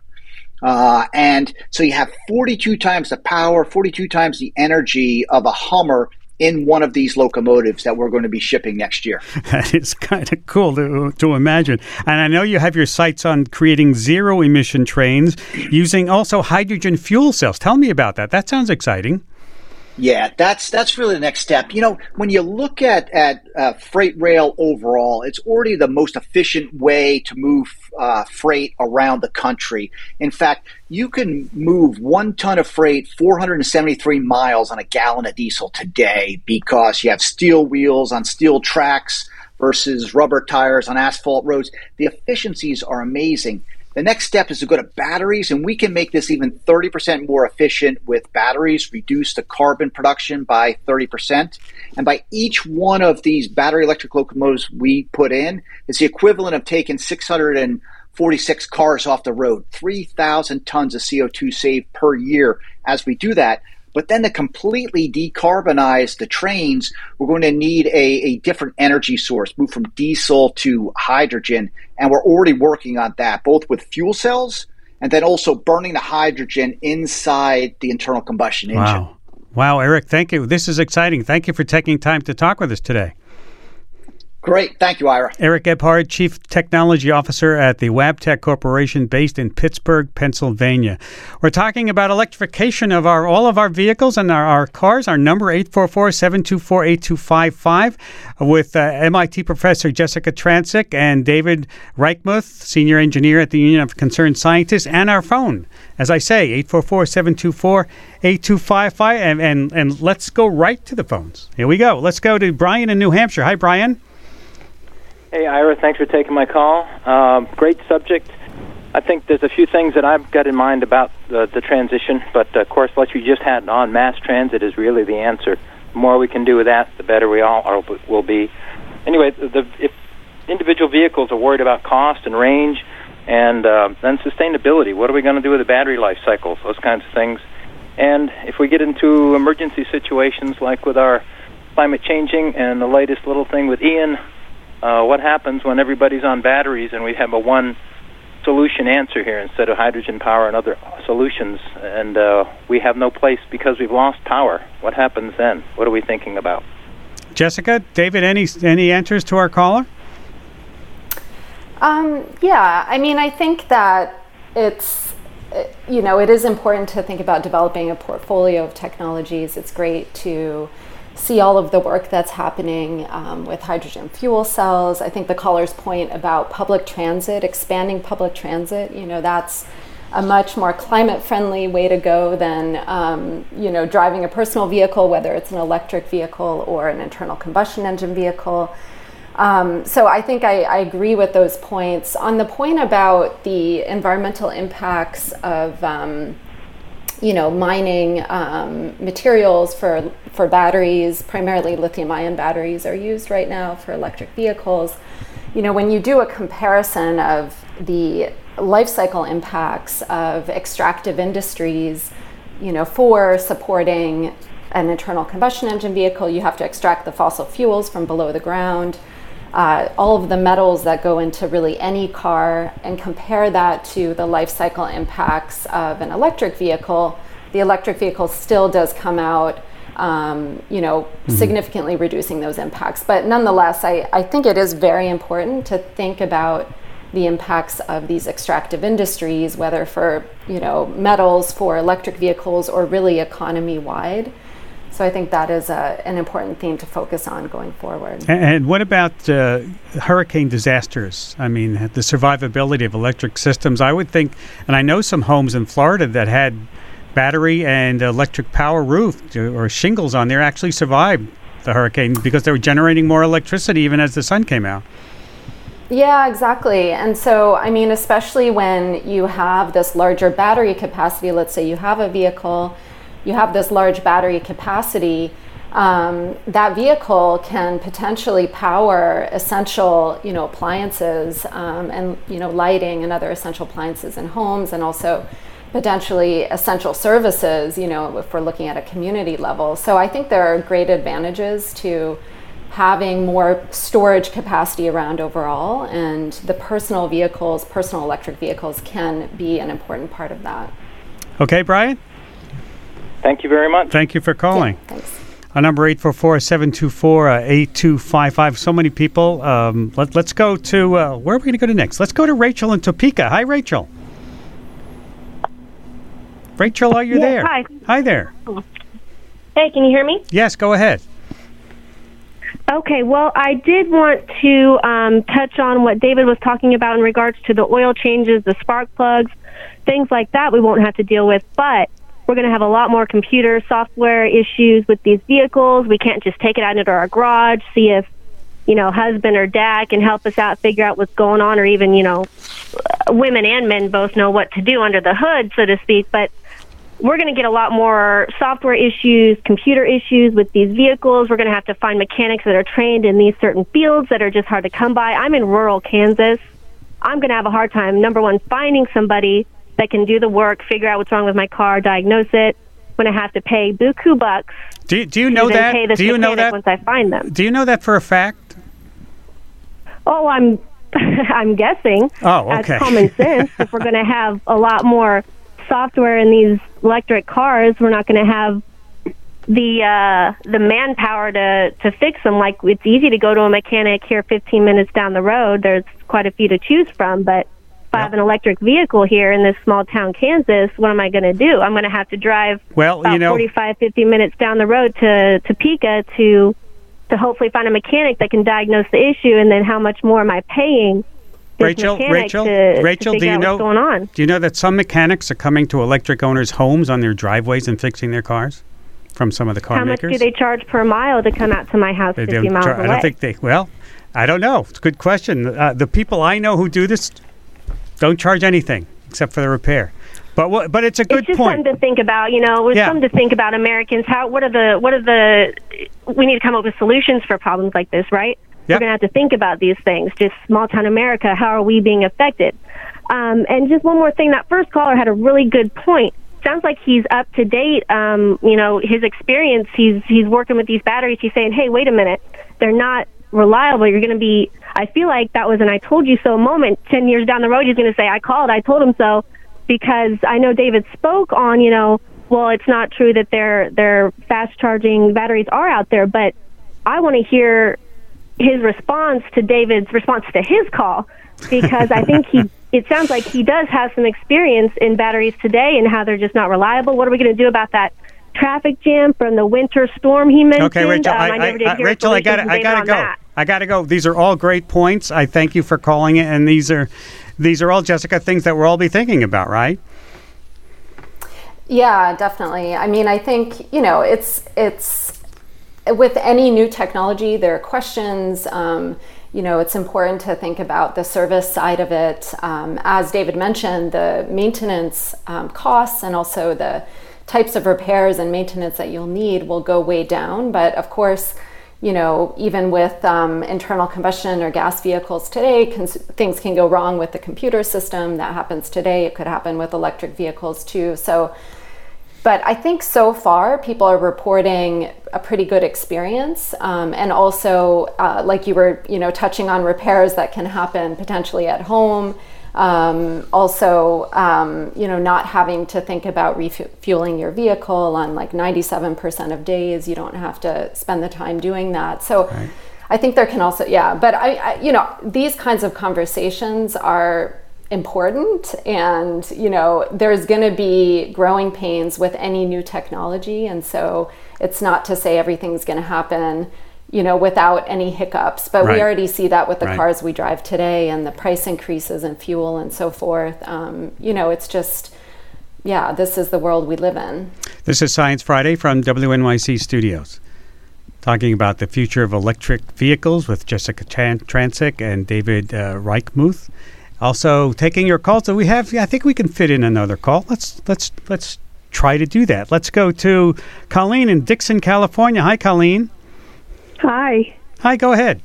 [SPEAKER 9] Uh, and so you have 42 times the power, 42 times the energy of a Hummer in one of these locomotives that we're going to be shipping next year.
[SPEAKER 1] That is kind of cool to, to imagine. And I know you have your sights on creating zero emission trains using also hydrogen fuel cells. Tell me about that. That sounds exciting.
[SPEAKER 9] Yeah, that's that's really the next step. You know, when you look at at uh, freight rail overall, it's already the most efficient way to move uh, freight around the country. In fact, you can move one ton of freight 473 miles on a gallon of diesel today because you have steel wheels on steel tracks versus rubber tires on asphalt roads. The efficiencies are amazing. The next step is to go to batteries, and we can make this even 30% more efficient with batteries, reduce the carbon production by 30%. And by each one of these battery electric locomotives we put in, it's the equivalent of taking 646 cars off the road, 3,000 tons of CO2 saved per year as we do that. But then to completely decarbonize the trains, we're going to need a, a different energy source, move from diesel to hydrogen. And we're already working on that, both with fuel cells and then also burning the hydrogen inside the internal combustion engine.
[SPEAKER 1] Wow. Wow, Eric, thank you. This is exciting. Thank you for taking time to talk with us today.
[SPEAKER 9] Great. Thank you, Ira.
[SPEAKER 1] Eric Gebhardt, Chief Technology Officer at the Wabtec Corporation based in Pittsburgh, Pennsylvania. We're talking about electrification of our all of our vehicles and our, our cars. Our number 844-724-8255 with uh, MIT professor Jessika Trancik and David Reichmuth, Senior Engineer at the Union of Concerned Scientists, and our phone. As I say, 844-724-8255 and, and and let's go right to the phones. Here we go. Let's go to Brian in New Hampshire. Hi Brian.
[SPEAKER 10] Hey, Ira, thanks for taking my call. Um, great subject. I think there's a few things that I've got in mind about the, the transition, but uh, of course, what you just had on mass transit is really the answer. The more we can do with that, the better we all are, will be. Anyway, the, if individual vehicles are worried about cost and range, and uh, then sustainability, what are we going to do with the battery life cycles? Those kinds of things. And if we get into emergency situations like with our climate changing and the latest little thing with Ian, uh, what happens when everybody's on batteries and we have a one solution answer here instead of hydrogen power and other solutions and uh, we have no place because we've lost power what happens then what are we thinking about
[SPEAKER 1] Jessika, David, any any answers to our caller?
[SPEAKER 5] Um, yeah, I mean, I think that it's you know, it is important to think about developing a portfolio of technologies. It's great to see all of the work that's happening um, with hydrogen fuel cells. I think the caller's point about public transit, expanding public transit, you know, that's a much more climate friendly way to go than um, you know driving a personal vehicle, whether it's an electric vehicle or an internal combustion engine vehicle. Um, so I think I, I, agree with those points. On the point about the environmental impacts of um, you know mining um, materials for for batteries, primarily lithium-ion batteries are used right now for electric vehicles. You know when you do a comparison of the life cycle impacts of extractive industries, you know, for supporting an internal combustion engine vehicle, you have to extract the fossil fuels from below the ground, uh, all of the metals that go into really any car, and compare that to the life cycle impacts of an electric vehicle. The electric vehicle still does come out, um, you know, mm-hmm. significantly reducing those impacts. But nonetheless, I, I think it is very important to think about the impacts of these extractive industries, whether for you know metals, for electric vehicles, or really economy wide. So I think that is a, an important theme to focus on going forward.
[SPEAKER 1] And, and what about uh, hurricane disasters? I mean, the survivability of electric systems. I would think, and I know some homes in Florida that had battery and electric power roof or shingles on there actually survived the hurricane because they were generating more electricity even as the sun came out.
[SPEAKER 5] Yeah, exactly. And so, I mean, especially when you have this larger battery capacity, let's say you have a vehicle, you have this large battery capacity, um, that vehicle can potentially power essential, you know, appliances um, and, you know, lighting and other essential appliances in homes and also potentially essential services, you know, if we're looking at a community level. So I think there are great advantages to having more storage capacity around overall, and the personal vehicles, personal electric vehicles, can be an important part of that.
[SPEAKER 1] Okay, Brian?
[SPEAKER 10] Thank you very much.
[SPEAKER 1] Thank you for calling.
[SPEAKER 5] Yeah, thanks.
[SPEAKER 1] Our number 844-724-8255. So many people. Um, let, us go to, uh, where are we going to go to next? Let's go to Rachel in Topeka. Hi, Rachel. Rachel, are you
[SPEAKER 11] yes,
[SPEAKER 1] there?
[SPEAKER 11] Hi.
[SPEAKER 1] Hi there.
[SPEAKER 11] Hey, can you hear me?
[SPEAKER 1] Yes, go ahead.
[SPEAKER 11] Okay, well, I did want to um, touch on what David was talking about in regards to the oil changes, the spark plugs, things like that we won't have to deal with, but we're going to have a lot more computer software issues with these vehicles. We can't just take it out into our garage, see if, you know, husband or dad can help us out, figure out what's going on, or even, you know, women and men both know what to do under the hood, so to speak. But we're going to get a lot more software issues, computer issues with these vehicles. We're going to have to find mechanics that are trained in these certain fields that are just hard to come by. I'm in rural Kansas. I'm going to have a hard time, number one, finding somebody that can do the work, figure out what's wrong with my car, diagnose it. When I have to pay buku bucks.
[SPEAKER 1] Do, do you know that?
[SPEAKER 11] do
[SPEAKER 1] you know that?
[SPEAKER 11] Once I find them.
[SPEAKER 1] Do you know that for a fact?
[SPEAKER 11] Oh, I'm I'm guessing.
[SPEAKER 1] Oh, okay.
[SPEAKER 11] As common sense, if we're going to have a lot more software in these electric cars, we're not going to have the uh, the manpower to to fix them. Like it's easy to go to a mechanic here 15 minutes down the road. There's quite a few to choose from, but I have an electric vehicle here in this small town Kansas, what am I going to do? I'm going to have to drive
[SPEAKER 1] well,
[SPEAKER 11] about
[SPEAKER 1] you know,
[SPEAKER 11] 45, 50 minutes down the road to Topeka to to hopefully find a mechanic that can diagnose the issue, and then how much more am I paying?
[SPEAKER 1] Rachel, Rachel,
[SPEAKER 11] to,
[SPEAKER 1] Rachel,
[SPEAKER 11] to
[SPEAKER 1] do you know
[SPEAKER 11] going on?
[SPEAKER 1] Do you know that some mechanics are coming to electric owners' homes on their driveways and fixing their cars from some of the car
[SPEAKER 11] How
[SPEAKER 1] makers?
[SPEAKER 11] much do they charge per mile to come out to my house
[SPEAKER 1] They
[SPEAKER 11] 50 miles
[SPEAKER 1] char-
[SPEAKER 11] away?
[SPEAKER 1] I don't think they. Well, I don't know. It's a good question. Uh, the people I know who do this don't charge anything except for the repair. But what, but it's a good
[SPEAKER 11] it's just
[SPEAKER 1] point.
[SPEAKER 11] something to think about. You know, it's
[SPEAKER 1] Yeah.
[SPEAKER 11] something to think about. Americans, how what are the what are the we need to come up with solutions for problems like this, right?
[SPEAKER 1] Yep.
[SPEAKER 11] We're going to have to think about these things. Just small town America, how are we being affected? Um, and just one more thing, that first caller had a really good point. Sounds like he's up to date. Um, you know, his experience. He's he's working with these batteries. He's saying, "Hey, wait a minute, they're not reliable. You're going to be." I feel like that was an "I told you so" moment. Ten years down the road, he's going to say, "I called. I told him so," because I know David spoke on. You know, well, it's not true that their their fast charging batteries are out there, but I want to hear his response to David's response to his call because I think he it sounds like he does have some experience in batteries today and how they're just not reliable. What are we going to do about that traffic jam from the winter storm he mentioned?
[SPEAKER 1] Okay, Rachel,
[SPEAKER 11] Um,
[SPEAKER 1] I,
[SPEAKER 11] I
[SPEAKER 1] I, Rachel, I got I got to go.
[SPEAKER 11] that.
[SPEAKER 1] I got to go. These are all great points. I thank you for calling it, and these are these are all Jessika things that we'll all be thinking about, right?
[SPEAKER 5] Yeah, definitely. I mean, I think you know, it's it's with any new technology, there are questions. Um, you know, it's important to think about the service side of it. Um, as David mentioned, the maintenance um, costs and also the types of repairs and maintenance that you'll need will go way down. But of course, you know, even with um, internal combustion or gas vehicles today, cons- things can go wrong with the computer system. That happens today. It could happen with electric vehicles too. So, but I think so far people are reporting a pretty good experience, um, and also, uh, like you were, you know, touching on repairs that can happen potentially at home. Um, also, um, you know, not having to think about refueling your vehicle on like 97% of days. You don't have to spend the time doing that. So,
[SPEAKER 1] Right.
[SPEAKER 5] I think there can also, yeah, but I, I, you know, these kinds of conversations are important and you know there's going to be growing pains with any new technology and so it's not to say everything's going to happen you know without any hiccups but
[SPEAKER 1] Right.
[SPEAKER 5] we already see that with the
[SPEAKER 1] Right.
[SPEAKER 5] cars we drive today and the price increases in fuel and so forth um, you know it's just yeah this is the world we live in
[SPEAKER 1] This is Science Friday from WNYC Studios. Talking about the future of electric vehicles with Jessika Trancik and David uh, Reichmuth. Also taking your calls. So we have, I think we can fit in another call. Let's let's let's try to do that. Let's go to Colleen in Dixon, California. Hi, Colleen.
[SPEAKER 12] Hi.
[SPEAKER 1] Hi, go ahead.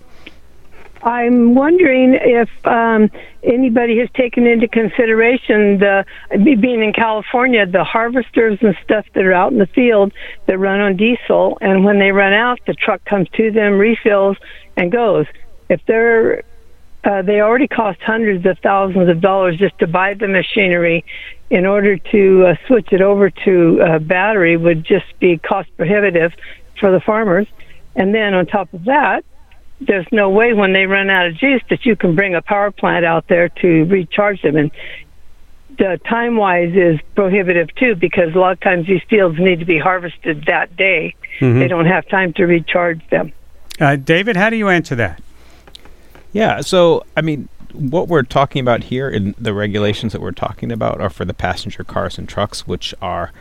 [SPEAKER 12] I'm wondering if um, anybody has taken into consideration the being in California, the harvesters and stuff that are out in the field that run on diesel, and when they run out, the truck comes to them, refills, and goes. If they're uh, they already cost hundreds of thousands of dollars just to buy the machinery. In order to uh, switch it over to uh, battery would just be cost prohibitive for the farmers. And then on top of that, there's no way when they run out of juice that you can bring a power plant out there to recharge them. And the time wise is prohibitive too because a lot of times these fields need to be harvested that day.
[SPEAKER 1] Mhm.
[SPEAKER 12] They don't have time to recharge them.
[SPEAKER 1] Uh, David, how do you answer that?
[SPEAKER 6] Yeah, so I mean, what we're talking about here in the regulations that we're talking about are for the passenger cars and trucks, which are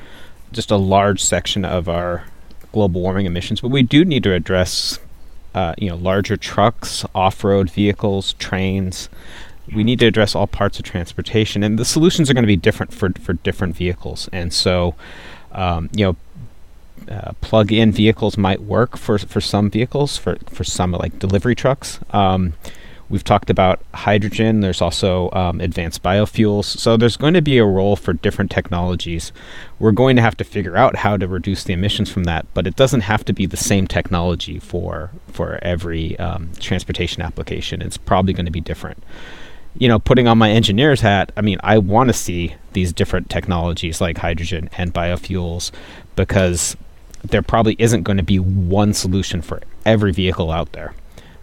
[SPEAKER 6] just a large section of our global warming emissions. But we do need to address, uh, you know, larger trucks, off-road vehicles, trains. We need to address all parts of transportation, and the solutions are going to be different for for different vehicles. And so, um, you know, uh, plug-in vehicles might work for for some vehicles for for some like delivery trucks. Um, we've talked about hydrogen. There's also um, advanced biofuels. So there's going to be a role for different technologies. We're going to have to figure out how to reduce the emissions from that, but it doesn't have to be the same technology for for every um, transportation application. It's probably going to be different you know, putting on my engineer's hat, I mean, I want to see these different technologies like hydrogen and biofuels because there probably isn't going to be one solution for every vehicle out there.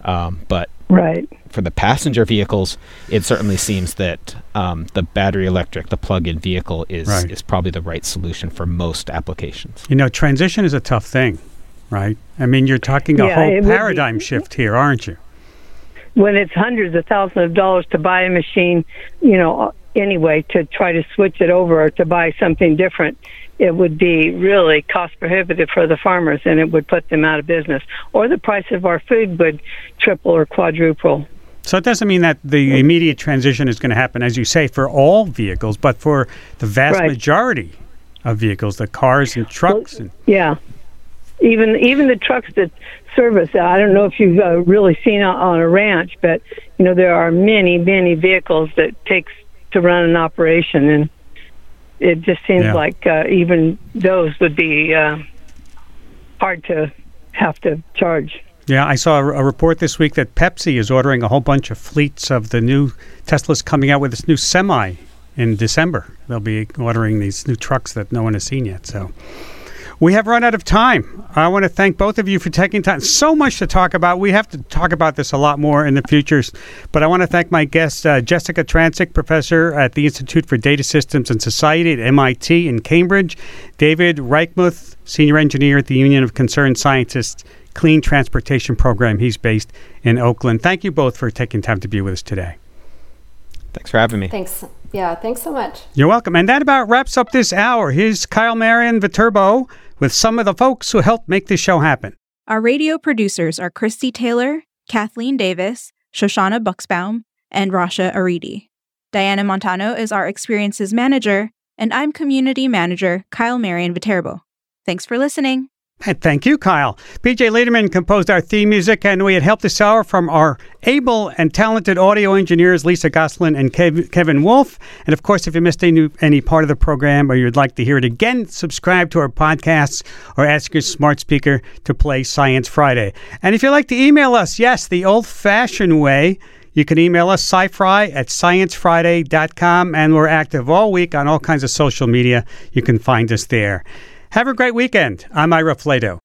[SPEAKER 6] Um, but
[SPEAKER 12] Right.
[SPEAKER 6] for the passenger vehicles, it certainly seems that um, the battery electric, the plug-in vehicle, is
[SPEAKER 1] Right.
[SPEAKER 6] is probably the right solution for most applications.
[SPEAKER 1] You know, transition is a tough thing, right? I mean, you're talking a
[SPEAKER 12] Yeah,
[SPEAKER 1] whole
[SPEAKER 12] would be.
[SPEAKER 1] paradigm shift here, aren't you?
[SPEAKER 12] when it's hundreds of thousands of dollars to buy a machine, you know, anyway, to try to switch it over or to buy something different, it would be really cost prohibitive for the farmers and it would put them out of business. Or the price of our food would triple or quadruple.
[SPEAKER 1] So it doesn't mean that the immediate transition is going to happen, as you say, for all vehicles, but for the vast
[SPEAKER 12] Right.
[SPEAKER 1] majority of vehicles, the cars and trucks. And,
[SPEAKER 12] Yeah. Even even the trucks that service. I don't know if you've uh, really seen on a ranch, but you know there are many many vehicles that takes to run an operation, and it just seems
[SPEAKER 1] Yeah.
[SPEAKER 12] like uh, even those would be uh, hard to have to charge.
[SPEAKER 1] yeah, I saw a, a report this week that Pepsi is ordering a whole bunch of fleets of the new Tesla's coming out with this new semi in December. They'll be ordering these new trucks that no one has seen yet. So We have run out of time. I want to thank both of you for taking time. So much to talk about. We have to talk about this a lot more in the futures. But I want to thank my guest, uh, Jessika Trancik, professor at the Institute for Data Systems and Society at MIT in Cambridge, David Reichmuth, senior engineer at the Union of Concerned Scientists Clean Transportation Program. He's based in Oakland. Thank you both for taking time to be with us today.
[SPEAKER 6] Thanks for having me.
[SPEAKER 5] Thanks. Yeah, thanks so much.
[SPEAKER 1] You're welcome. And that about wraps up this hour. Here's Kyle Marian Viterbo with some of the folks who helped make this show happen.
[SPEAKER 13] Our radio producers are Christie Taylor, Kathleen Davis, Shoshannah Buxbaum, and Rasha Aridi. Diana Montano is our experiences manager, and I'm community manager Kyle Marian Viterbo. Thanks for listening.
[SPEAKER 1] And thank you, Kyle. PJ Lederman composed our theme music, and we had help this hour from our able and talented audio engineers, Lisa Goslin and Kev- Kevin Wolf. And of course, if you missed any, any part of the program or you'd like to hear it again, subscribe to our podcasts or ask your smart speaker to play Science Friday. And if you'd like to email us, yes, the old fashioned way, you can email us scifry at sciencefriday.com, and we're active all week on all kinds of social media. You can find us there. Have a great weekend. I'm Ira Flatow.